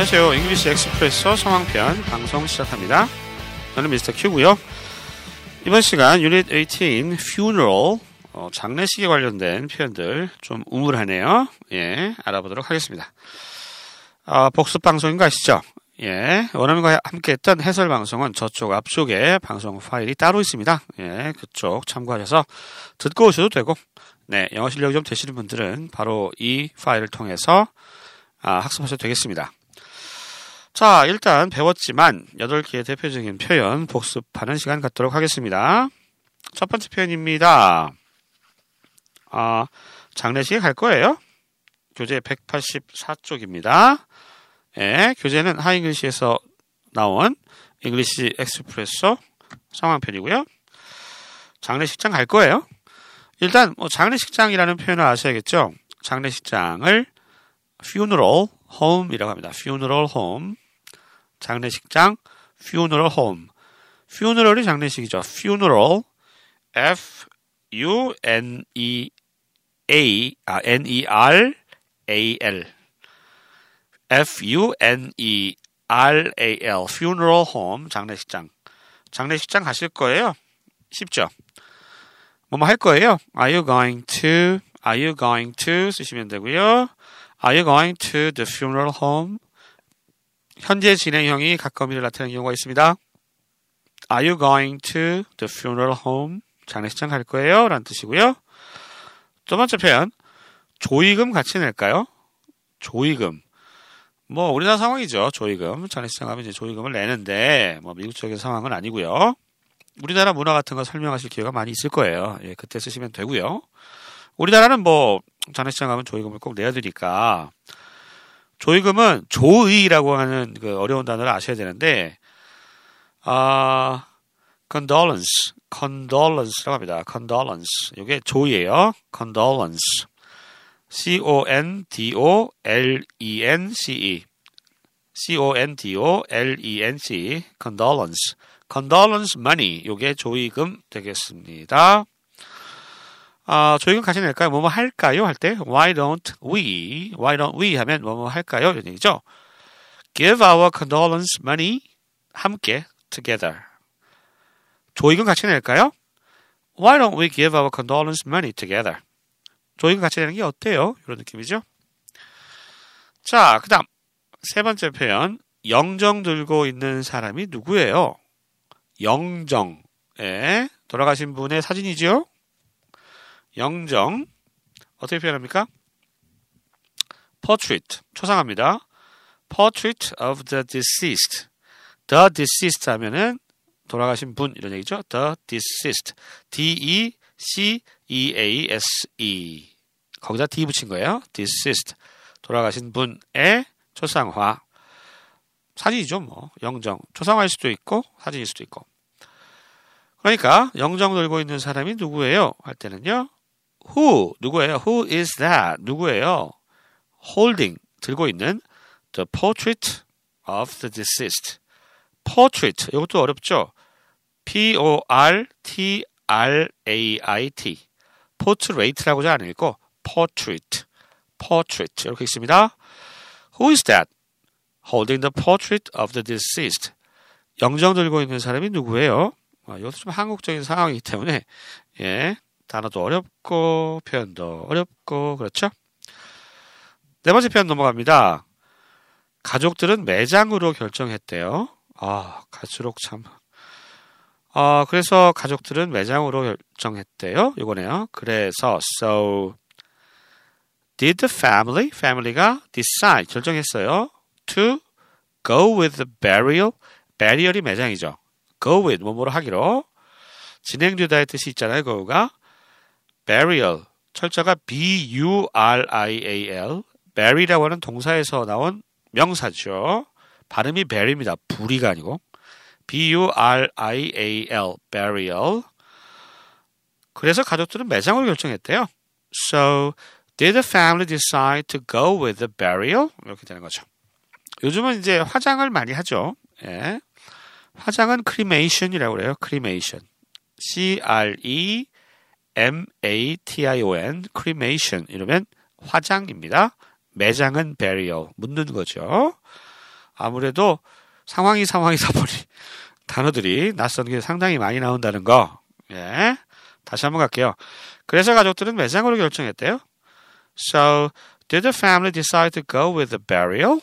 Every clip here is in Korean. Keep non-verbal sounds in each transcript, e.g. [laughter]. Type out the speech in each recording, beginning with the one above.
안녕하세요. English Expresso 상황편 방송 시작합니다. 저는 Mr. Q고요. 이번 시간 유닛 18 funeral 어, 장례식에 관련된 표현들 좀 우울하네요. 예, 알아보도록 하겠습니다. 아, 복습 방송인 거 아시죠? 예, 원어민과 함께 했던 해설 방송은 저쪽 앞쪽에 방송 파일이 따로 있습니다. 예, 그쪽 참고하셔서 듣고 오셔도 되고, 네, 영어 실력이 좀 되시는 분들은 바로 이 파일을 통해서 아, 학습하셔도 되겠습니다. 자, 일단 배웠지만 8개의 대표적인 표현 복습하는 시간 갖도록 하겠습니다. 첫 번째 표현입니다. 아, 장례식에 갈 거예요. 교재 184쪽입니다. 예, 교재는 Hi English에서 나온 English Expresso 상황편이고요. 장례식장 갈 거예요. 일단 뭐 장례식장이라는 표현을 아셔야겠죠. 장례식장을 funeral home이라고 합니다. funeral home. 장례식장 funeral home. funeral이 장례식이죠. funeral F U N E A 아 N E R A L F U N E R A L funeral home 장례식장 장례식장 가실 거예요. 쉽죠? 뭐뭐 할 거예요. Are you going to? Are you going to? 쓰시면 되고요. Are you going to the funeral home? 현재 진행형이 가까움이를 나타내는 경우가 있습니다. Are you going to the funeral home? 장례식장 갈 거예요. 라는 뜻이고요. 두 번째 표현. 조의금 같이 낼까요? 조의금. 뭐, 우리나라 상황이죠. 조의금. 장례식장 가면 이제 조의금을 내는데, 뭐, 미국 쪽의 상황은 아니고요. 우리나라 문화 같은 거 설명하실 기회가 많이 있을 거예요. 예, 그때 쓰시면 되고요. 우리나라는 뭐, 장례식장 가면 조의금을 꼭 내야 되니까, 조의금은 조의라고 하는 그 어려운 단어를 아셔야 되는데, 아, condolence, condolence라고 합니다. condolence. 이게 조의예요. condolence. C-O-N-D-O-L-E-N-C-E. C-O-N-D-O-L-E-N-C-E. condolence. condolence money. 요게 조의금 되겠습니다. 아, 조의금 같이 낼까요? 뭐뭐 할까요? 할 때 why don't we? why don't we 하면 뭐뭐 할까요? 이런 얘기죠. give our condolence money 함께 together. 조의금 같이 낼까요? Why don't we give our condolence money together? 조의금 같이 내는 게 어때요? 이런 느낌이죠. 자, 그 다음 세 번째 표현 영정 들고 있는 사람이 누구예요? 영정. 예, 돌아가신 분의 사진이지요? 영정. 어떻게 표현합니까? portrait. 초상합니다. portrait of the deceased. the deceased 하면은 돌아가신 분 이런 얘기죠. the deceased. D E C E A S E. 거기다 D 붙인 거예요. deceased. 돌아가신 분의 초상화. 사진이죠, 뭐. 영정. 초상화일 수도 있고 사진일 수도 있고. 그러니까 영정 들고 있는 사람이 누구예요? 할 때는요. Who 누구예요? Who is that? 누구예요? Holding 들고 있는 the portrait of the deceased. portrait 이것도 어렵죠. P O R T R A I T. portrait라고 잘 안 읽고 portrait. portrait 이렇게 있습니다. Who is that? Holding the portrait of the deceased. 영정 들고 있는 사람이 누구예요? 아, 이것도 좀 한국적인 상황이기 때문에 예, 단어도 어렵고 표현도 어렵고 그렇죠? 네 번째 표현 넘어갑니다. 가족들은 매장으로 결정했대요. 아, 갈수록 참. 아, 그래서 가족들은 매장으로 결정했대요. 이거네요. 그래서 so did the family, family가 decide 결정했어요. to go with the burial. burial이 매장이죠. go with 뭐뭐로 하기로 진행되다의 뜻이 있잖아요. go가 burial 철자가 b u r i a l bury라고 하는 동사에서 나온 명사죠. 발음이 bury입니다. 부리가 아니고 b u r i a l burial 그래서 가족들은 매장으로 결정했대요. So did the family decide to go with the burial? 이렇게 되는 거죠. 요즘은 이제 화장을 많이 하죠. 예. 화장은 cremation이라고 그래요. cremation. C R E O N cremation 이러면 화장입니다. 매장은 burial 묻는 거죠. 아무래도 상황이 상황이다 보니 단어들이 낯선 게 상당히 많이 나온다는 거. 예. 다시 한번 갈게요. 그래서 가족들은 매장으로 결정했대요. So, did the family decide to go with the burial?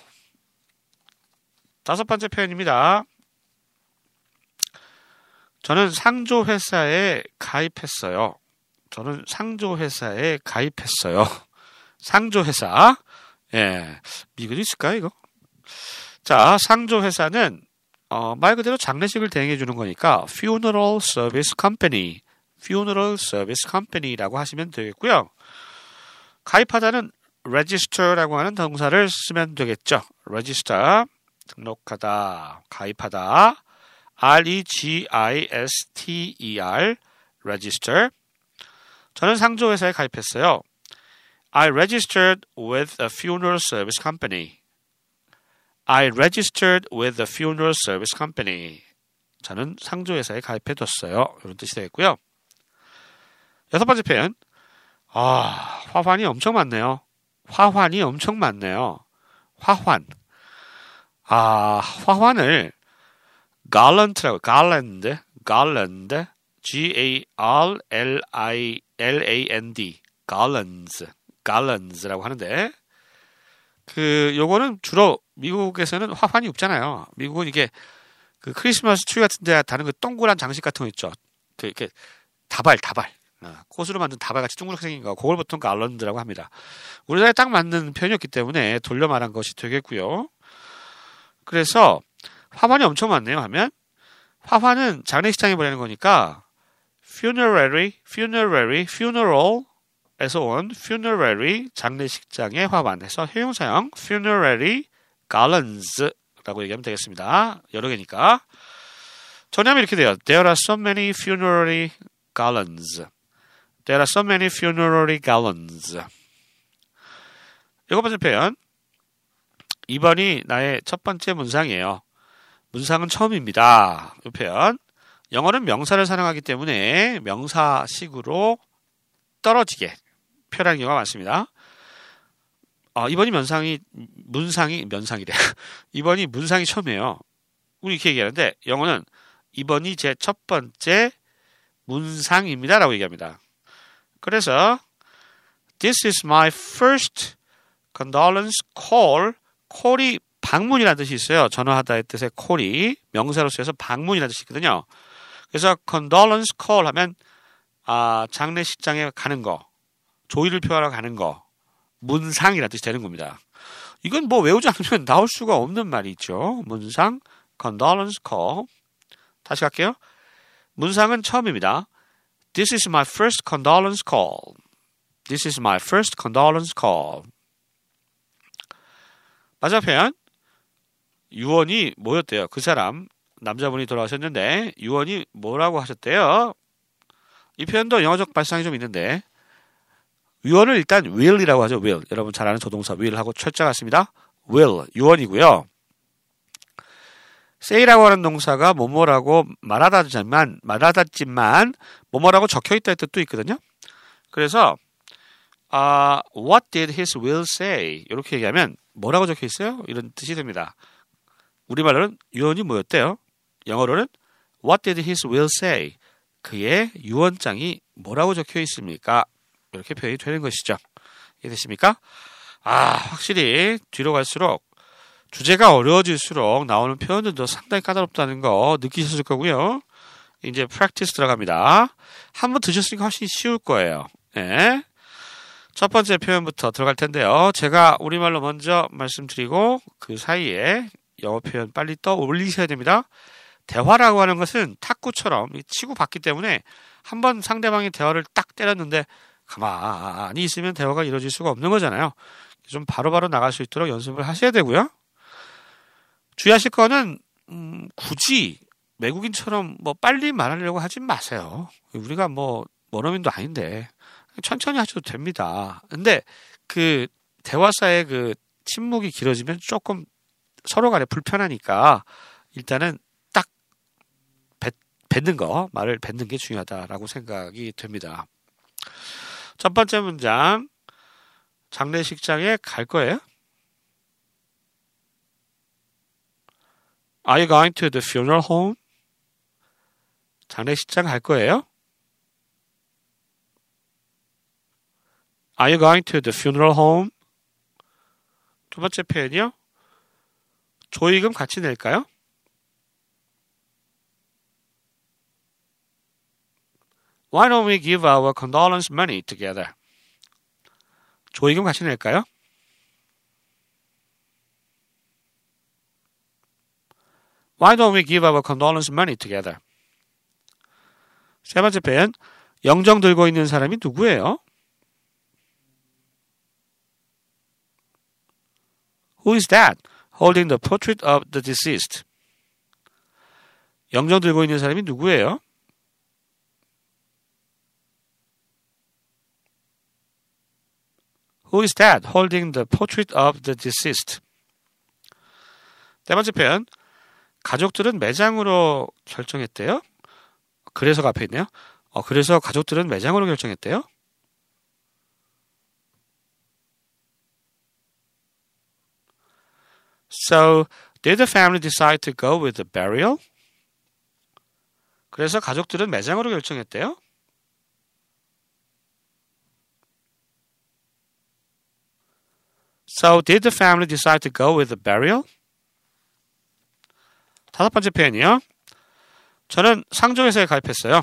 다섯 번째 표현입니다. 저는 상조 회사에 가입했어요. 저는 상조 회사에 가입했어요. [laughs] 상조 회사. 예. 미국에 있을까요, 이거? 자, 상조 회사는 어, 말 그대로 장례식을 대행해 주는 거니까 funeral service company, funeral service company라고 하시면 되겠고요. 가입하다는 register라고 하는 동사를 쓰면 되겠죠. register 등록하다, 가입하다, r-e-g-i-s-t-e-r, register. 저는 상조 회사에 가입했어요. I registered with a funeral service company. I registered with a funeral service company. 저는 상조 회사에 가입해 뒀어요. 이런 뜻이 되겠고요. 여섯 번째 표현. 아, 화환이 엄청 많네요. 화환이 엄청 많네요. 화환. 아, 화환을 garland라고 garland, garland, G-A-R-L-I-L-A-N-D, garlands, garlands라고 하는데 그 요거는 주로 미국에서는 화환이 없잖아요. 미국은 이게 그 크리스마스 트리 같은 데 다른 그 동그란 장식 같은 거 있죠. 그 이렇게 다발 다발 어, 꽃으로 만든 다발 같이 둥그렇게 생긴 거 그걸 보통 garland라고 합니다. 우리나라에 딱 맞는 표현이었기 때문에 돌려 말한 것이 되겠고요. 그래서 화환이 엄청 많네요 하면 화환은 장례식장에 보내는 거니까 funerary, funerary, funeral에서 온 funerary 장례식장의 화환에서 형용사형 funerary garlands라고 얘기하면 되겠습니다. 여러 개니까 전하면 이렇게 돼요. There are so many funerary garlands. There are so many funerary garlands. 일곱 번째 표현. 2번이 나의 첫 번째 문상이에요. 문상은 처음입니다. 이 표현. 영어는 명사를 사용하기 때문에 명사식으로 떨어지게 표현하는 경우가 많습니다. 아, 이번이 면상이 문상이 면상이래. [laughs] 이번이 문상이 처음이에요. 우리 이렇게 얘기하는데 영어는 이번이 제 첫 번째 문상입니다라고 얘기합니다. 그래서 This is my first condolence call. call이 방문이라는 뜻이 있어요. 전화하다의 뜻의 call이 명사로 쓰여서 방문이라는 뜻이 있거든요. 그래서 condolence call 하면 아, 장례식장에 가는 거, 조의를 표하러 가는 거, 문상이라는 뜻이 되는 겁니다. 이건 뭐 외우지 않으면 나올 수가 없는 말이 있죠. 문상, condolence call. 다시 갈게요. 문상은 처음입니다. This is my first condolence call. This is my first condolence call. 마지막 표현. 유언이 뭐였대요? 그 사람 남자분이 돌아가셨는데 유언이 뭐라고 하셨대요? 이 표현도 영어적 발상이 좀 있는데 유언을 일단 will이라고 하죠. will. 여러분 잘 아는 조동사 will하고 철자 같습니다. will 유언이고요. say라고 하는 동사가 뭐뭐라고 말하다지만 말하다지만 뭐뭐라고 적혀 있다 뜻도 있거든요. 그래서 아 uh, what did his will say 이렇게 얘기하면 뭐라고 적혀 있어요? 이런 뜻이 됩니다. 우리말로는 유언이 뭐였대요? 영어로는 What did his will say? 그의 유언장이 뭐라고 적혀 있습니까? 이렇게 표현이 되는 것이죠. 이해되십니까? 아, 확실히 뒤로 갈수록 주제가 어려워질수록 나오는 표현들도 상당히 까다롭다는 거 느끼셨을 거고요. 이제 practice 들어갑니다. 한번 드셨으니까 훨씬 쉬울 거예요. 네. 첫 번째 표현부터 들어갈 텐데요. 제가 우리말로 먼저 말씀드리고 그 사이에 영어 표현 빨리 떠올리셔야 됩니다. 대화라고 하는 것은 탁구처럼 치고 받기 때문에 한 번 상대방이 대화를 딱 때렸는데 가만히 있으면 대화가 이루어질 수가 없는 거잖아요. 좀 바로바로 바로 나갈 수 있도록 연습을 하셔야 되고요. 주의하실 거는 음, 굳이 외국인처럼 뭐 빨리 말하려고 하지 마세요. 우리가 뭐 원어민도 아닌데 천천히 하셔도 됩니다. 근데 그 대화사의 그 침묵이 길어지면 조금 서로 간에 불편하니까 일단은 딱 뱉, 뱉는 거, 말을 뱉는 게 중요하다라고 생각이 됩니다. 첫 번째 문장. 장례식장에 갈 거예요? Are you going to the funeral home? 장례식장 갈 거예요? Are you going to the funeral home? 두 번째 표현이요. 조의금 같이 낼까요? Why don't we give our condolence money together? 조의금 같이 낼까요? Why don't we give our condolence money together? 세 번째 표현. 영정 들고 있는 사람이 누구예요? Who is that holding the portrait of the deceased? 영정 들고 있는 사람이 누구예요? Who is that holding the portrait of the deceased? 네 번째 표현. 가족들은 매장으로 결정했대요. 그래서가 앞에 있네요. 어, 그래서 가족들은 매장으로 결정했대요. So, did the family decide to go with the burial? 그래서 가족들은 매장으로 결정했대요. So, did the family decide to go with the burial? 다섯 번째 표현이요. 저는 상조회사에 가입했어요.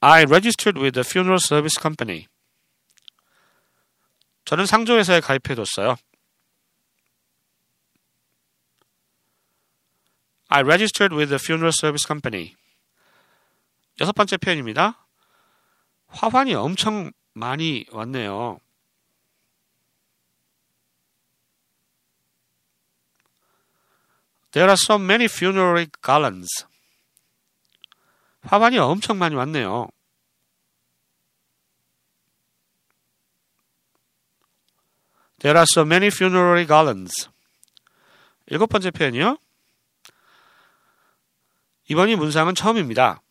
I registered with the funeral service company. 저는 상조회사에 가입해뒀어요. I registered with the funeral service company. 여섯 번째 표현입니다. 화환이 엄청 많이 왔네요. There are so many funerary garlands. 화환이 엄청 많이 왔네요. There are so many funerary garlands. 일곱 번째 표현이요. 이번이 문상은 처음입니다.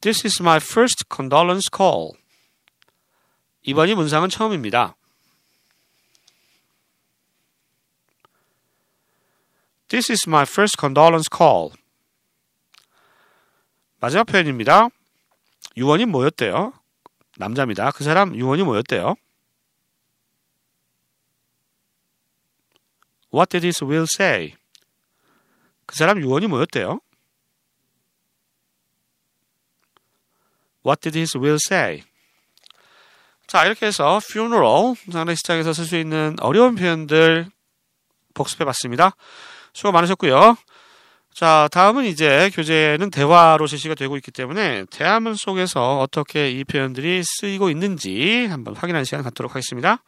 This is my first condolence call. 이번이 문상은 처음입니다. This is my first condolence call. 마지막 표현입니다. 유언이 뭐였대요? 남자입니다. 그 사람 유언이 뭐였대요? What did his will say? 그 사람 유언이 뭐였대요? What did his will say? 자, 이렇게 해서 funeral, 장례식장에서 쓸 수 있는 어려운 표현들 복습해 봤습니다. 수고 많으셨고요. 자, 다음은 이제 교재는 대화로 제시가 되고 있기 때문에 대화문 속에서 어떻게 이 표현들이 쓰이고 있는지 한번 확인하는 시간 갖도록 하겠습니다.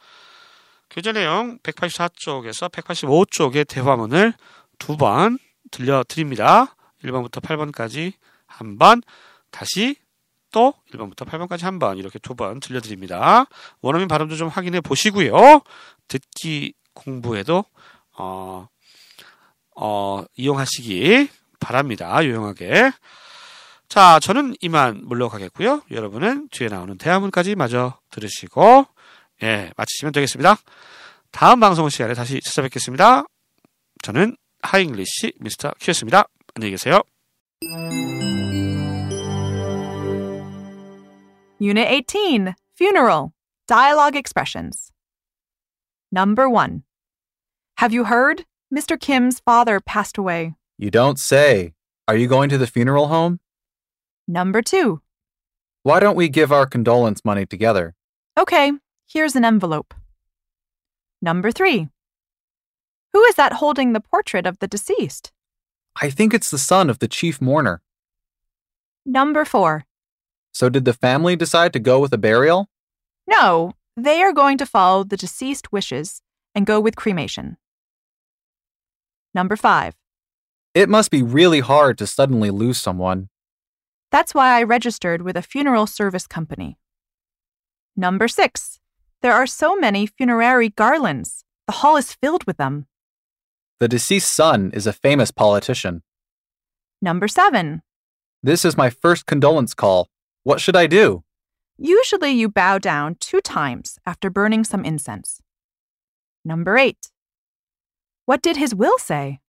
교재 내용 184쪽에서 185쪽의 대화문을 두 번 들려드립니다. 1번부터 8번까지 한 번, 다시 또 1번부터 8번까지 한 번 이렇게 두 번 들려드립니다. 원어민 발음도 좀 확인해 보시고요. 듣기 공부에도 어, 어, 이용하시기 바랍니다. 유용하게. 자, 저는 이만 물러가겠고요. 여러분은 뒤에 나오는 대화문까지 마저 들으시고 예, 마치시면 되겠습니다. 다음 방송 시간에 다시 찾아뵙겠습니다. 저는 하잉글리시 미스터 큐였습니다. 안녕히 계세요. Unit 18 Funeral Dialogue Expressions. Number 1. Have you heard? Mr. Kim's father passed away. You don't say. Are you going to the funeral home? Number 2. Why don't we give our condolence money together? Okay, here's an envelope. Number 3. Who is that holding the portrait of the deceased? I think it's the son of the chief mourner. Number 4. So did the family decide to go with a burial? No, they are going to follow the deceased wishes and go with cremation. Number 5. It must be really hard to suddenly lose someone. That's why I registered with a funeral service company. Number 6. There are so many funerary garlands. The hall is filled with them. The deceased son is a famous politician. Number 7. This is my first condolence call. What should I do? Usually you bow down two times after burning some incense. Number 8. What did his will say?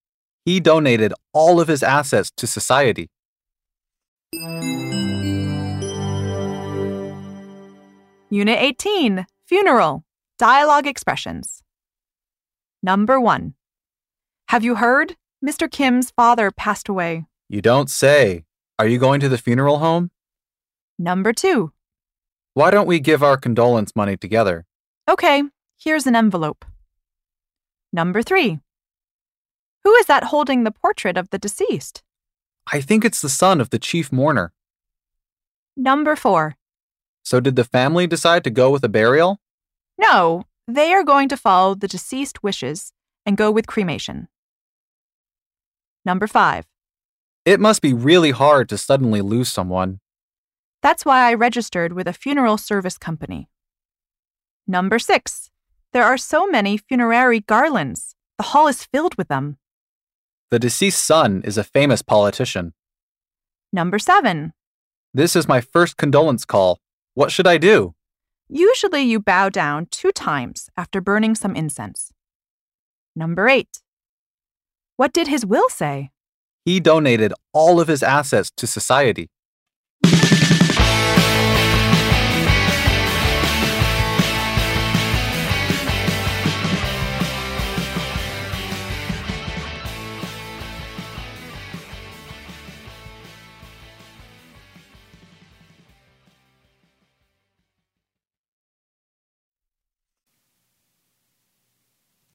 He donated all of his assets to society. Unit 18 Funeral Dialogue Expressions. Number 1. Have you heard? Mr. Kim's father passed away. You don't say. Are you going to the funeral home? Number 2. Why don't we give our condolence money together? Okay, here's an envelope. Number 3. Who is that holding the portrait of the deceased? I think it's the son of the chief mourner. Number 4. So did the family decide to go with a burial? No, they are going to follow the deceased wishes and go with cremation. Number 5. It must be really hard to suddenly lose someone. That's why I registered with a funeral service company. Number 6. There are so many funerary garlands. The hall is filled with them. The deceased son is a famous politician. Number 7. This is my first condolence call. What should I do? Usually you bow down two times after burning some incense. Number 8. What did his will say? He donated all of his assets to society.